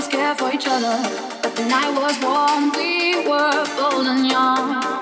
always care for each other, but the night was warm. We were bold and young.